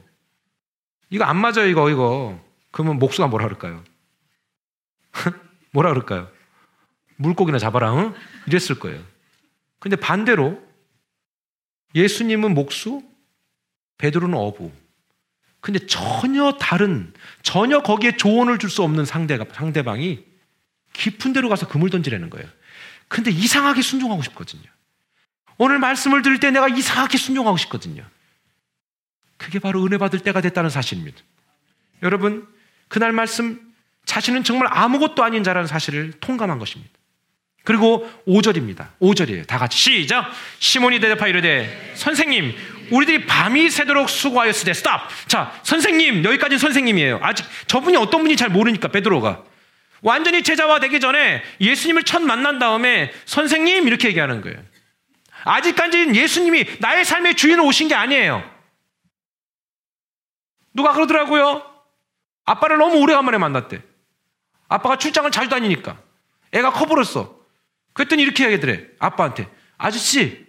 이거 안 맞아요, 이거, 이거. 그러면 목수가 뭐라 그럴까요? <laughs> 뭐라 그럴까요? 물고기나 잡아라, 응? 이랬을 거예요. 근데 반대로 예수님은 목수, 베드로는 어부. 근데 전혀 다른, 전혀 거기에 조언을 줄 수 없는 상대가, 상대방이 깊은 데로 가서 금을 던지라는 거예요. 근데 이상하게 순종하고 싶거든요. 오늘 말씀을 들을 때 내가 이상하게 순종하고 싶거든요. 그게 바로 은혜 받을 때가 됐다는 사실입니다. 여러분, 그날 말씀, 자신은 정말 아무것도 아닌 자라는 사실을 통감한 것입니다. 그리고 5절입니다. 5절이에요. 다 같이 시작. 시몬이 대답하여 이르되 선생님 우리들이 밤이 새도록 수고하였을 때 스탑. 자, 선생님 여기까지 선생님이에요. 아직 저분이 어떤 분이 잘 모르니까 베드로가 완전히 제자화 되기 전에 예수님을 첫 만난 다음에 선생님 이렇게 얘기하는 거예요. 아직까지는 예수님이 나의 삶의 주인으로 오신 게 아니에요. 누가 그러더라고요? 아빠를 너무 오래간만에 만났대. 아빠가 출장을 자주 다니니까. 애가 커버렸어. 그랬더니 이렇게 얘기하더래. 아빠한테. 아저씨,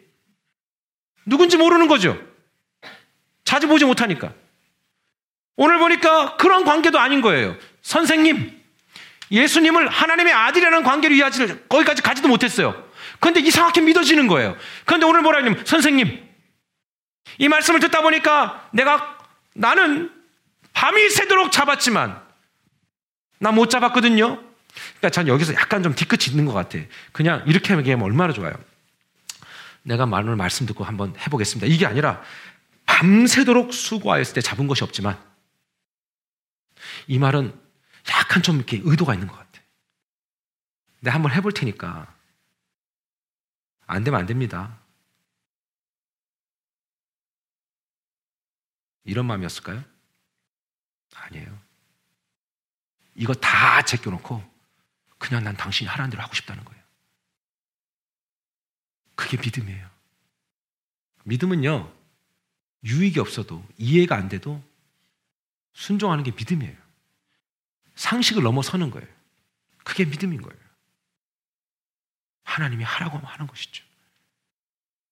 누군지 모르는 거죠. 자주 보지 못하니까. 오늘 보니까 그런 관계도 아닌 거예요. 선생님, 예수님을 하나님의 아들이라는 관계로 이해하지, 거기까지 가지도 못했어요. 그런데 이상하게 믿어지는 거예요. 그런데 오늘 뭐라 하냐면, 선생님, 이 말씀을 듣다 보니까 내가, 나는 밤이 새도록 잡았지만, 나 못 잡았거든요. 그러니까 전 여기서 약간 좀 뒤끝이 있는 것 같아. 그냥 이렇게 얘기하면 얼마나 좋아요. 내가 말을 말씀 듣고 한번 해보겠습니다. 이게 아니라 밤새도록 수고하였을 때 잡은 것이 없지만 이 말은 약간 좀 이렇게 의도가 있는 것 같아. 내가 한번 해볼 테니까 안 되면 안 됩니다. 이런 마음이었을까요? 아니에요. 이거 다 제껴놓고 그냥 난 당신이 하라는 대로 하고 싶다는 거예요. 그게 믿음이에요. 믿음은요, 유익이 없어도, 이해가 안 돼도 순종하는 게 믿음이에요. 상식을 넘어서는 거예요. 그게 믿음인 거예요. 하나님이 하라고 하면 하는 것이죠.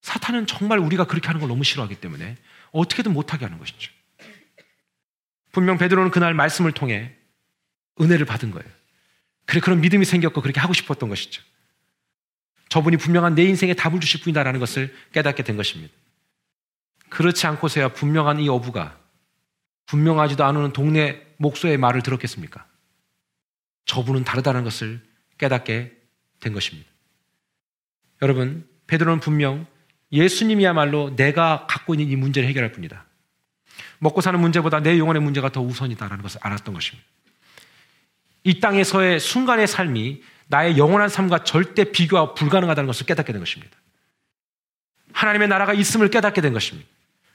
사탄은 정말 우리가 그렇게 하는 걸 너무 싫어하기 때문에 어떻게든 못하게 하는 것이죠. 분명 베드로는 그날 말씀을 통해 은혜를 받은 거예요. 그래 그런 믿음이 생겼고 그렇게 하고 싶었던 것이죠. 저분이 분명한 내 인생에 답을 주실 분이다라는 것을 깨닫게 된 것입니다. 그렇지 않고서야 분명한 이 어부가 분명하지도 않은 동네 목소의 말을 들었겠습니까? 저분은 다르다는 것을 깨닫게 된 것입니다. 여러분, 베드로는 분명 예수님이야말로 내가 갖고 있는 이 문제를 해결할 뿐이다. 먹고 사는 문제보다 내 영혼의 문제가 더 우선이다라는 것을 알았던 것입니다. 이 땅에서의 순간의 삶이 나의 영원한 삶과 절대 비교가 불가능하다는 것을 깨닫게 된 것입니다. 하나님의 나라가 있음을 깨닫게 된 것입니다.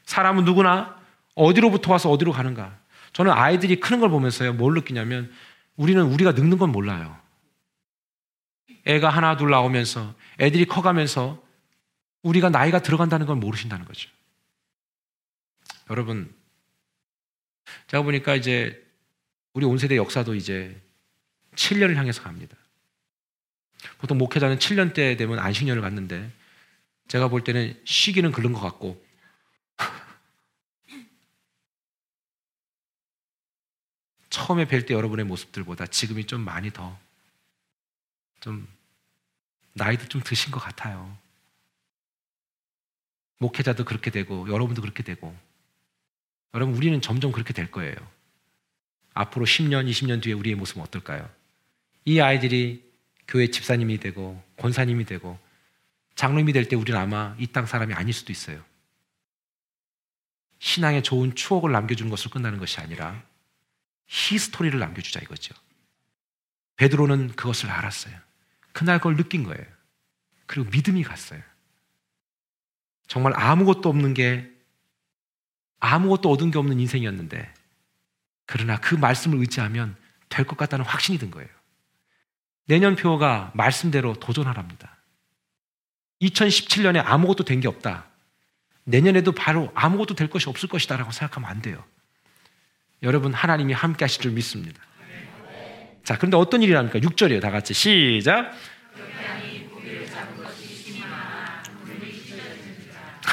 사람은 누구나 어디로부터 와서 어디로 가는가. 저는 아이들이 크는 걸 보면서요, 뭘 느끼냐면 우리는 우리가 늙는 건 몰라요. 애가 하나, 둘 나오면서 애들이 커가면서 우리가 나이가 들어간다는 걸 모르신다는 거죠. 여러분, 제가 보니까 이제 우리 온 세대 역사도 이제 7년을 향해서 갑니다. 보통 목회자는 7년 때 되면 안식년을 갖는데 제가 볼 때는 시기는 그런 것 같고 처음에 뵐 때 여러분의 모습들보다 지금이 좀 많이 더 좀 나이도 좀 드신 것 같아요. 목회자도 그렇게 되고 여러분도 그렇게 되고 여러분 우리는 점점 그렇게 될 거예요. 앞으로 10년, 20년 뒤에 우리의 모습은 어떨까요? 이 아이들이 교회 집사님이 되고 권사님이 되고 장로님이 될 때 우리는 아마 이 땅 사람이 아닐 수도 있어요. 신앙에 좋은 추억을 남겨주는 것으로 끝나는 것이 아니라 히스토리를 남겨주자 이거죠. 베드로는 그것을 알았어요. 그날 그걸 느낀 거예요. 그리고 믿음이 갔어요. 정말 아무것도 없는 게 아무것도 얻은 게 없는 인생이었는데 그러나 그 말씀을 의지하면 될 것 같다는 확신이 든 거예요. 내년 표가 말씀대로 도전하랍니다. 2017년에 아무것도 된 게 없다. 내년에도 바로 아무것도 될 것이 없을 것이다라고 생각하면 안 돼요. 여러분 하나님이 함께 하실 줄 믿습니다. 자, 그런데 어떤 일이 납니까? 6절이에요. 다 같이 시작.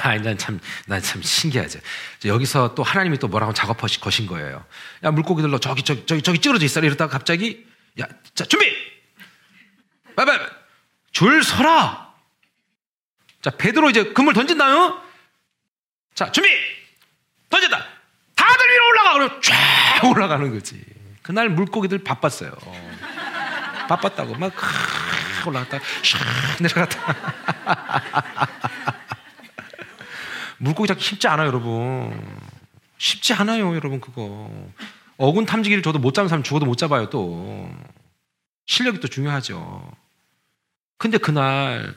아, 난 참, 난 참 신기하죠. 여기서 또 하나님이 또 뭐라고 작업하신 거신 거예요. 야, 물고기들로 저기, 저기, 저기, 저기 찌그러져 있어. 이러다가 갑자기, 야, 자, 준비! 빨빨! 줄 서라! 자, 베드로 이제 그물 던진다요? 자, 준비! 던진다! 다들 위로 올라가! 그러면 쫙 올라가는 거지. 그날 물고기들 바빴어요. 바빴다고. 막, 올라갔다, 샥 내려갔다. <laughs> 물고기 잡기 쉽지 않아요, 여러분. 쉽지 않아요, 여러분, 그거. 어군 탐지기를 저도 못 잡는 사람 죽어도 못 잡아요, 또. 실력이 또 중요하죠. 근데 그날,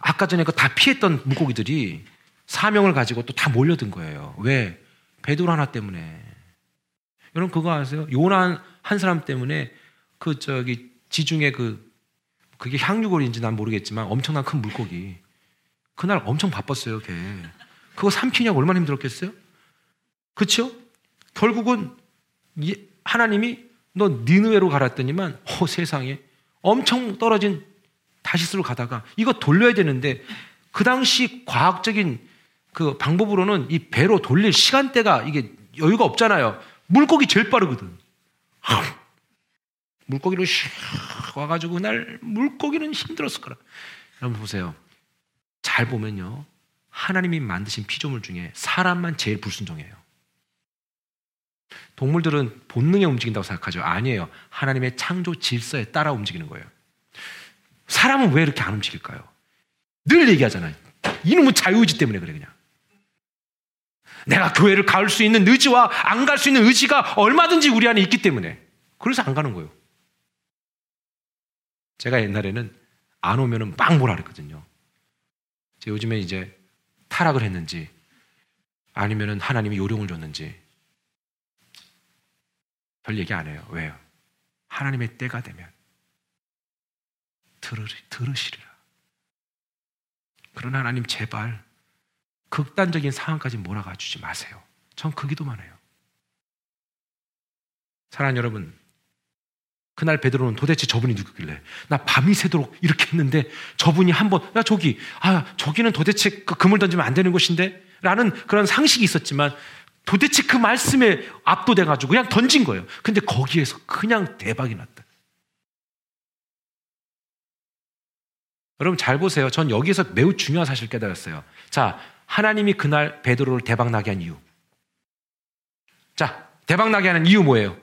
아까 전에 그 다 피했던 물고기들이 사명을 가지고 또 다 몰려든 거예요. 왜? 베드로 하나 때문에. 여러분 그거 아세요? 요나 한 사람 때문에 그 저기 지중해 그 그게 향유골인지 난 모르겠지만 엄청난 큰 물고기. 그날 엄청 바빴어요, 걔. 그거 삼키냐고 얼마나 힘들었겠어요? 그렇죠? 결국은 하나님이 너 니느웨로 가랐더니만 어 세상에 엄청 떨어진 다시스로 가다가 이거 돌려야 되는데 그 당시 과학적인 그 방법으로는 이 배로 돌릴 시간대가 이게 여유가 없잖아요. 물고기 제일 빠르거든. 물고기로 슉 와가지고 그날 물고기는 힘들었을 거라. 여러분 보세요. 잘 보면요. 하나님이 만드신 피조물 중에 사람만 제일 불순종해요. 동물들은 본능에 움직인다고 생각하죠. 아니에요. 하나님의 창조 질서에 따라 움직이는 거예요. 사람은 왜 이렇게 안 움직일까요? 늘 얘기하잖아요. 이놈의 자유의지 때문에 그래, 그냥. 내가 교회를 갈 수 있는 의지와 안 갈 수 있는 의지가 얼마든지 우리 안에 있기 때문에. 그래서 안 가는 거예요. 제가 옛날에는 안 오면은 빵 뭐라 그랬거든요. 요즘에 이제 타락을 했는지 아니면은 하나님이 요령을 줬는지 별 얘기 안 해요. 왜요? 하나님의 때가 되면 들으, 들으시리라. 그러나 하나님 제발 극단적인 상황까지 몰아가 주지 마세요. 전 그 기도만 해요. 사랑하는 여러분, 그날 베드로는 도대체 저분이 누구길래 나 밤이 새도록 이렇게 했는데 저분이 한번 야 저기 아 저기는 도대체 그 그물 던지면 안 되는 곳인데 라는 그런 상식이 있었지만 도대체 그 말씀에 압도돼 가지고 그냥 던진 거예요. 근데 거기에서 그냥 대박이 났다. 여러분 잘 보세요. 전 여기서 매우 중요한 사실을 깨달았어요. 자, 하나님이 그날 베드로를 대박 나게 한 이유. 자, 대박 나게 하는 이유 뭐예요?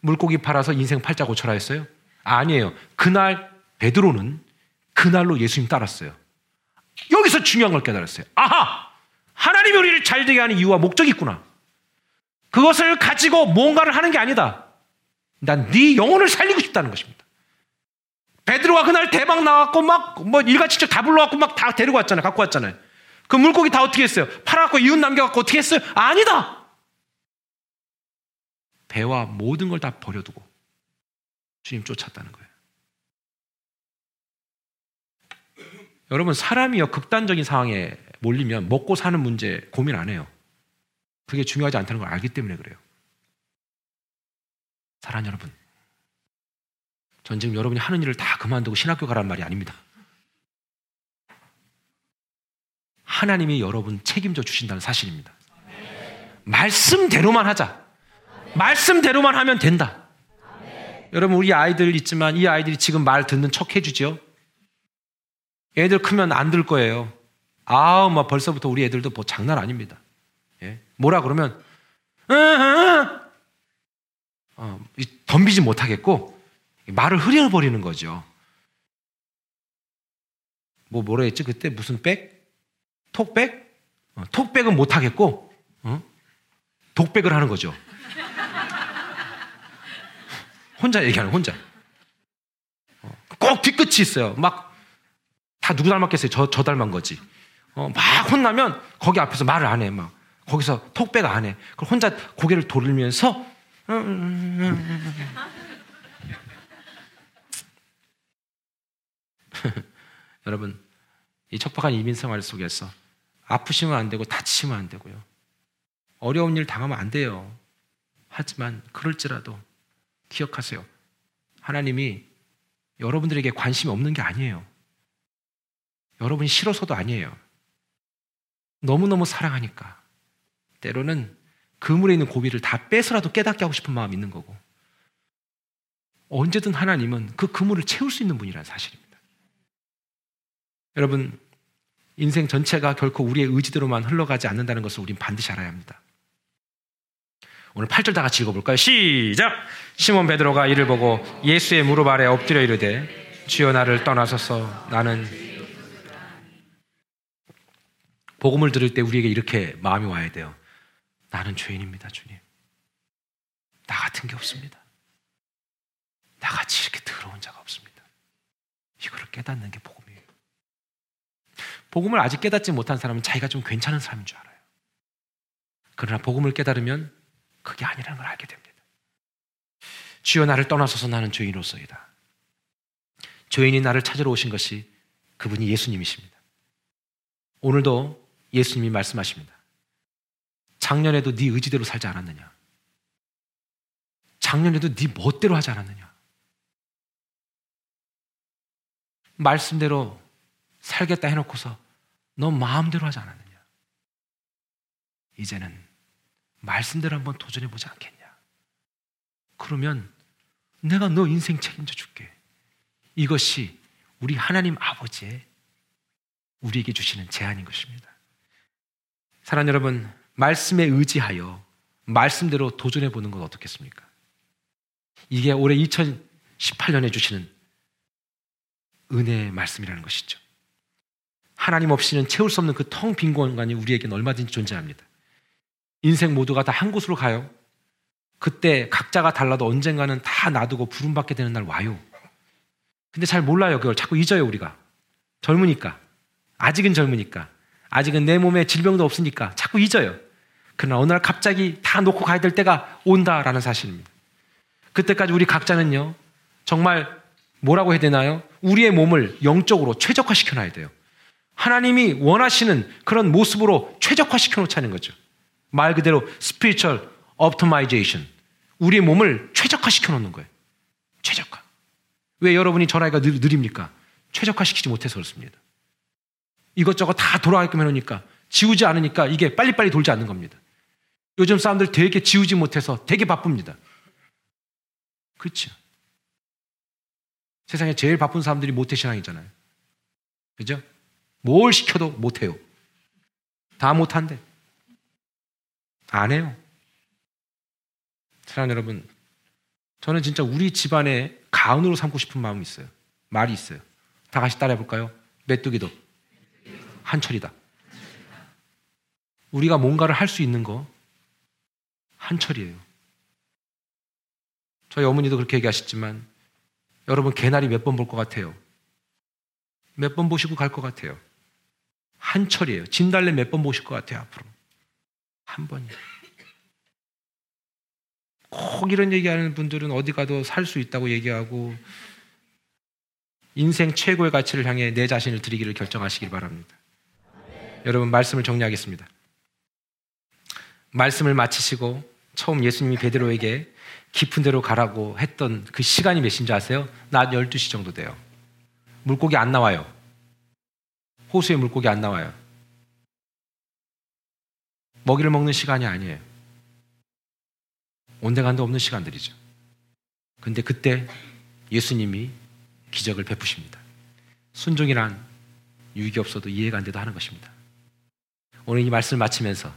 물고기 팔아서 인생 팔자 고쳐라 했어요? 아니에요. 그날 베드로는 그날로 예수님 따랐어요. 여기서 중요한 걸 깨달았어요. 아하! 하나님이 우리를 잘 되게 하는 이유와 목적이 있구나. 그것을 가지고 뭔가를 하는 게 아니다. 난 네 영혼을 살리고 싶다는 것입니다. 베드로가 그날 대박 나왔고 막 뭐 일가친척 다 불러갖고 막 다 데리고 왔잖아요. 갖고 왔잖아요. 그 물고기 다 어떻게 했어요? 팔아갖고 이웃 남겨갖고 어떻게 했어요? 아니다. 배와 모든 걸 다 버려두고 주님 쫓았다는 거예요. 여러분 사람이요 극단적인 상황에 몰리면 먹고 사는 문제 고민 안 해요. 그게 중요하지 않다는 걸 알기 때문에 그래요. 사랑 여러분, 전 지금 여러분이 하는 일을 다 그만두고 신학교 가란 말이 아닙니다. 하나님이 여러분 책임져 주신다는 사실입니다. 말씀대로만 하자. 말씀대로만 하면 된다. 여러분, 우리 아이들 있지만 이 아이들이 지금 말 듣는 척 해주죠? 애들 크면 안 들 거예요. 아우, 막 벌써부터 우리 애들도 뭐 장난 아닙니다. 예? 뭐라 그러면, 어, 덤비지 못하겠고, 말을 흐려버리는 거죠. 뭐, 뭐라 했지? 그때 무슨 백? 톡백? 어, 톡백은 못하겠고, 어? 독백을 하는 거죠. 혼자 얘기하는 혼자. 어, 꼭 뒤끝이 있어요. 막 다 누구 닮았겠어요? 저, 저 닮은 거지. 어, 막 혼나면 거기 앞에서 말을 안 해. 막 거기서 톡백 안 해. 그럼 혼자 고개를 돌리면서 <laughs> 여러분 이 척박한 이민 생활 속에서 아프시면 안 되고 다치시면 안 되고요. 어려운 일 당하면 안 돼요. 하지만 그럴지라도 기억하세요. 하나님이 여러분들에게 관심이 없는 게 아니에요. 여러분이 싫어서도 아니에요. 너무너무 사랑하니까. 때로는 그물에 있는 고비를 다 빼서라도 깨닫게 하고 싶은 마음이 있는 거고. 언제든 하나님은 그 그물을 채울 수 있는 분이라는 사실입니다. 여러분, 인생 전체가 결코 우리의 의지대로만 흘러가지 않는다는 것을 우린 반드시 알아야 합니다. 오늘 8절 다 같이 읽어볼까요? 시작! 시몬 베드로가 이를 보고 예수의 무릎 아래 엎드려 이르되 주여 나를 떠나서서 나는 복음을 들을 때 우리에게 이렇게 마음이 와야 돼요. 나는 죄인입니다, 주님. 나 같은 게 없습니다. 나같이 이렇게 더러운 자가 없습니다. 이거를 깨닫는 게 복음이에요. 복음을 아직 깨닫지 못한 사람은 자기가 좀 괜찮은 사람인 줄 알아요. 그러나 복음을 깨달으면 그게 아니라는 걸 알게 됩니다. 주여 나를 떠나서서 나는 죄인으로서이다. 죄인이 나를 찾으러 오신 것이 그분이 예수님이십니다. 오늘도 예수님이 말씀하십니다. 작년에도 네 의지대로 살지 않았느냐? 작년에도 네 멋대로 하지 않았느냐? 말씀대로 살겠다 해놓고서 너 마음대로 하지 않았느냐? 이제는 말씀대로 한번 도전해 보지 않겠냐? 그러면 내가 너 인생 책임져 줄게. 이것이 우리 하나님 아버지의 우리에게 주시는 제안인 것입니다. 사랑 여러분, 말씀에 의지하여 말씀대로 도전해 보는 건 어떻겠습니까? 이게 올해 2018년에 주시는 은혜의 말씀이라는 것이죠. 하나님 없이는 채울 수 없는 그 텅 빈 공간이 우리에게는 얼마든지 존재합니다. 인생 모두가 다 한 곳으로 가요. 그때 각자가 달라도 언젠가는 다 놔두고 부름받게 되는 날 와요. 근데 잘 몰라요. 그걸 자꾸 잊어요, 우리가. 젊으니까. 아직은 젊으니까. 아직은 내 몸에 질병도 없으니까 자꾸 잊어요. 그러나 어느 날 갑자기 다 놓고 가야 될 때가 온다라는 사실입니다. 그때까지 우리 각자는요, 정말 뭐라고 해야 되나요? 우리의 몸을 영적으로 최적화시켜 놔야 돼요. 하나님이 원하시는 그런 모습으로 최적화시켜 놓자는 거죠. 말 그대로 spiritual optimization. 우리의 몸을 최적화시켜 놓는 거예요. 최적화. 왜 여러분이 전화기가 느립니까? 최적화시키지 못해서 그렇습니다. 이것저것 다 돌아가게끔 해놓으니까 지우지 않으니까 이게 빨리빨리 돌지 않는 겁니다. 요즘 사람들 되게 지우지 못해서 되게 바쁩니다. 그렇죠. 세상에 제일 바쁜 사람들이 모태신앙이잖아요. 그죠? 뭘 시켜도 못해요. 다 못한대. 안 해요. 사랑 여러분, 저는 진짜 우리 집안의 가은으로 삼고 싶은 마음이 있어요. 말이 있어요. 다 같이 따라해 볼까요? 메뚜기도. 한철이다. 우리가 뭔가를 할 수 있는 거 한철이에요. 저희 어머니도 그렇게 얘기하셨지만 여러분 개나리 몇 번 볼 것 같아요? 몇 번 보시고 갈 것 같아요? 한 철이에요. 진달래 몇 번 보실 것 같아요, 앞으로? 한 번이에요. 꼭 이런 얘기하는 분들은 어디 가도 살 수 있다고 얘기하고 인생 최고의 가치를 향해 내 자신을 드리기를 결정하시길 바랍니다. 여러분 말씀을 정리하겠습니다. 말씀을 마치시고 처음 예수님이 베드로에게 깊은 데로 가라고 했던 그 시간이 몇인지 아세요? 낮 12시 정도 돼요. 물고기 안 나와요. 호수에 물고기 안 나와요. 먹이를 먹는 시간이 아니에요. 온데간데 없는 시간들이죠. 근데 그때 예수님이 기적을 베푸십니다. 순종이란 유익이 없어도 이해가 안 돼도 하는 것입니다. 오늘 이 말씀을 마치면서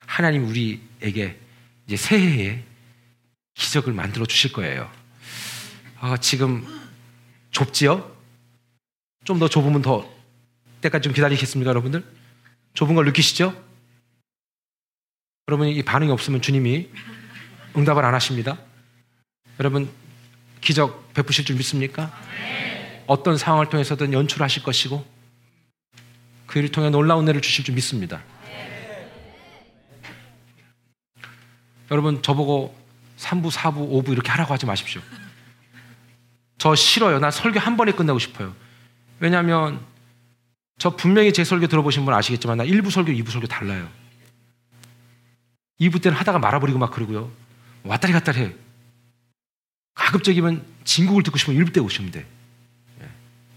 하나님 우리에게 이제 새해에 기적을 만들어 주실 거예요. 아, 지금 좁지요? 좀 더 좁으면 더 때까지 좀 기다리겠습니까, 여러분들? 좁은 걸 느끼시죠? 여러분, 이 반응이 없으면 주님이 응답을 안 하십니다. 여러분, 기적 베푸실 줄 믿습니까? 어떤 상황을 통해서든 연출하실 것이고, 그 일을 통해 놀라운 애를 주실 줄 믿습니다. 여러분, 저보고 3부, 4부, 5부 이렇게 하라고 하지 마십시오. 저 싫어요. 난 설교 한 번에 끝내고 싶어요. 왜냐하면 저 분명히 제 설교 들어보신 분 아시겠지만 나 1부 설교, 2부 설교 달라요. 2부 때는 하다가 말아버리고 막 그러고요. 왔다리 갔다리 해. 가급적이면 진국을 듣고 싶으면 1부 때 오시면 돼.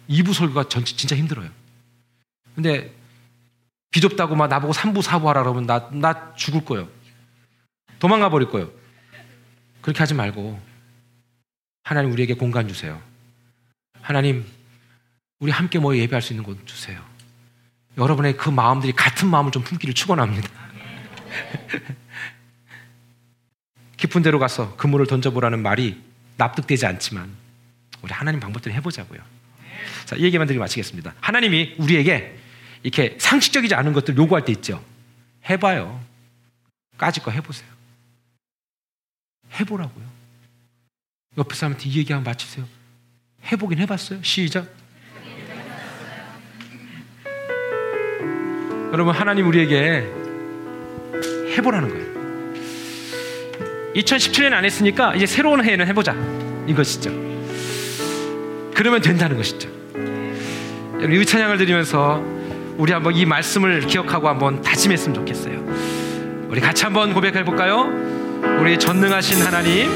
2부 예. 설교가 전, 진짜 힘들어요. 근데 비좁다고 막 나보고 3부, 4부 하라 그러면 나, 나 죽을 거예요. 도망가 버릴 거예요. 그렇게 하지 말고 하나님 우리에게 공간 주세요. 하나님 우리 함께 모여 예배할 수 있는 곳 주세요. 여러분의 그 마음들이 같은 마음을 좀 품기를 축원합니다. <laughs> 깊은 데로 가서 그물을 던져보라는 말이 납득되지 않지만 우리 하나님 방법대로 해보자고요. 자, 이 얘기만 드리고 마치겠습니다. 하나님이 우리에게 이렇게 상식적이지 않은 것들 요구할 때 있죠. 해봐요. 까짓 거 해보세요. 해보라고요. 옆에 사람한테 이 얘기 한번 마치세요. 해보긴 해봤어요. 시작. 여러분, 하나님 우리에게 해보라는 거예요. 2017년 안 했으니까 이제 새로운 해에는 해보자. 이것이죠. 그러면 된다는 것이죠. 여러분, 이 찬양을 드리면서 우리 한번 이 말씀을 기억하고 한번 다짐했으면 좋겠어요. 우리 같이 한번 고백해 볼까요? 우리 전능하신 하나님,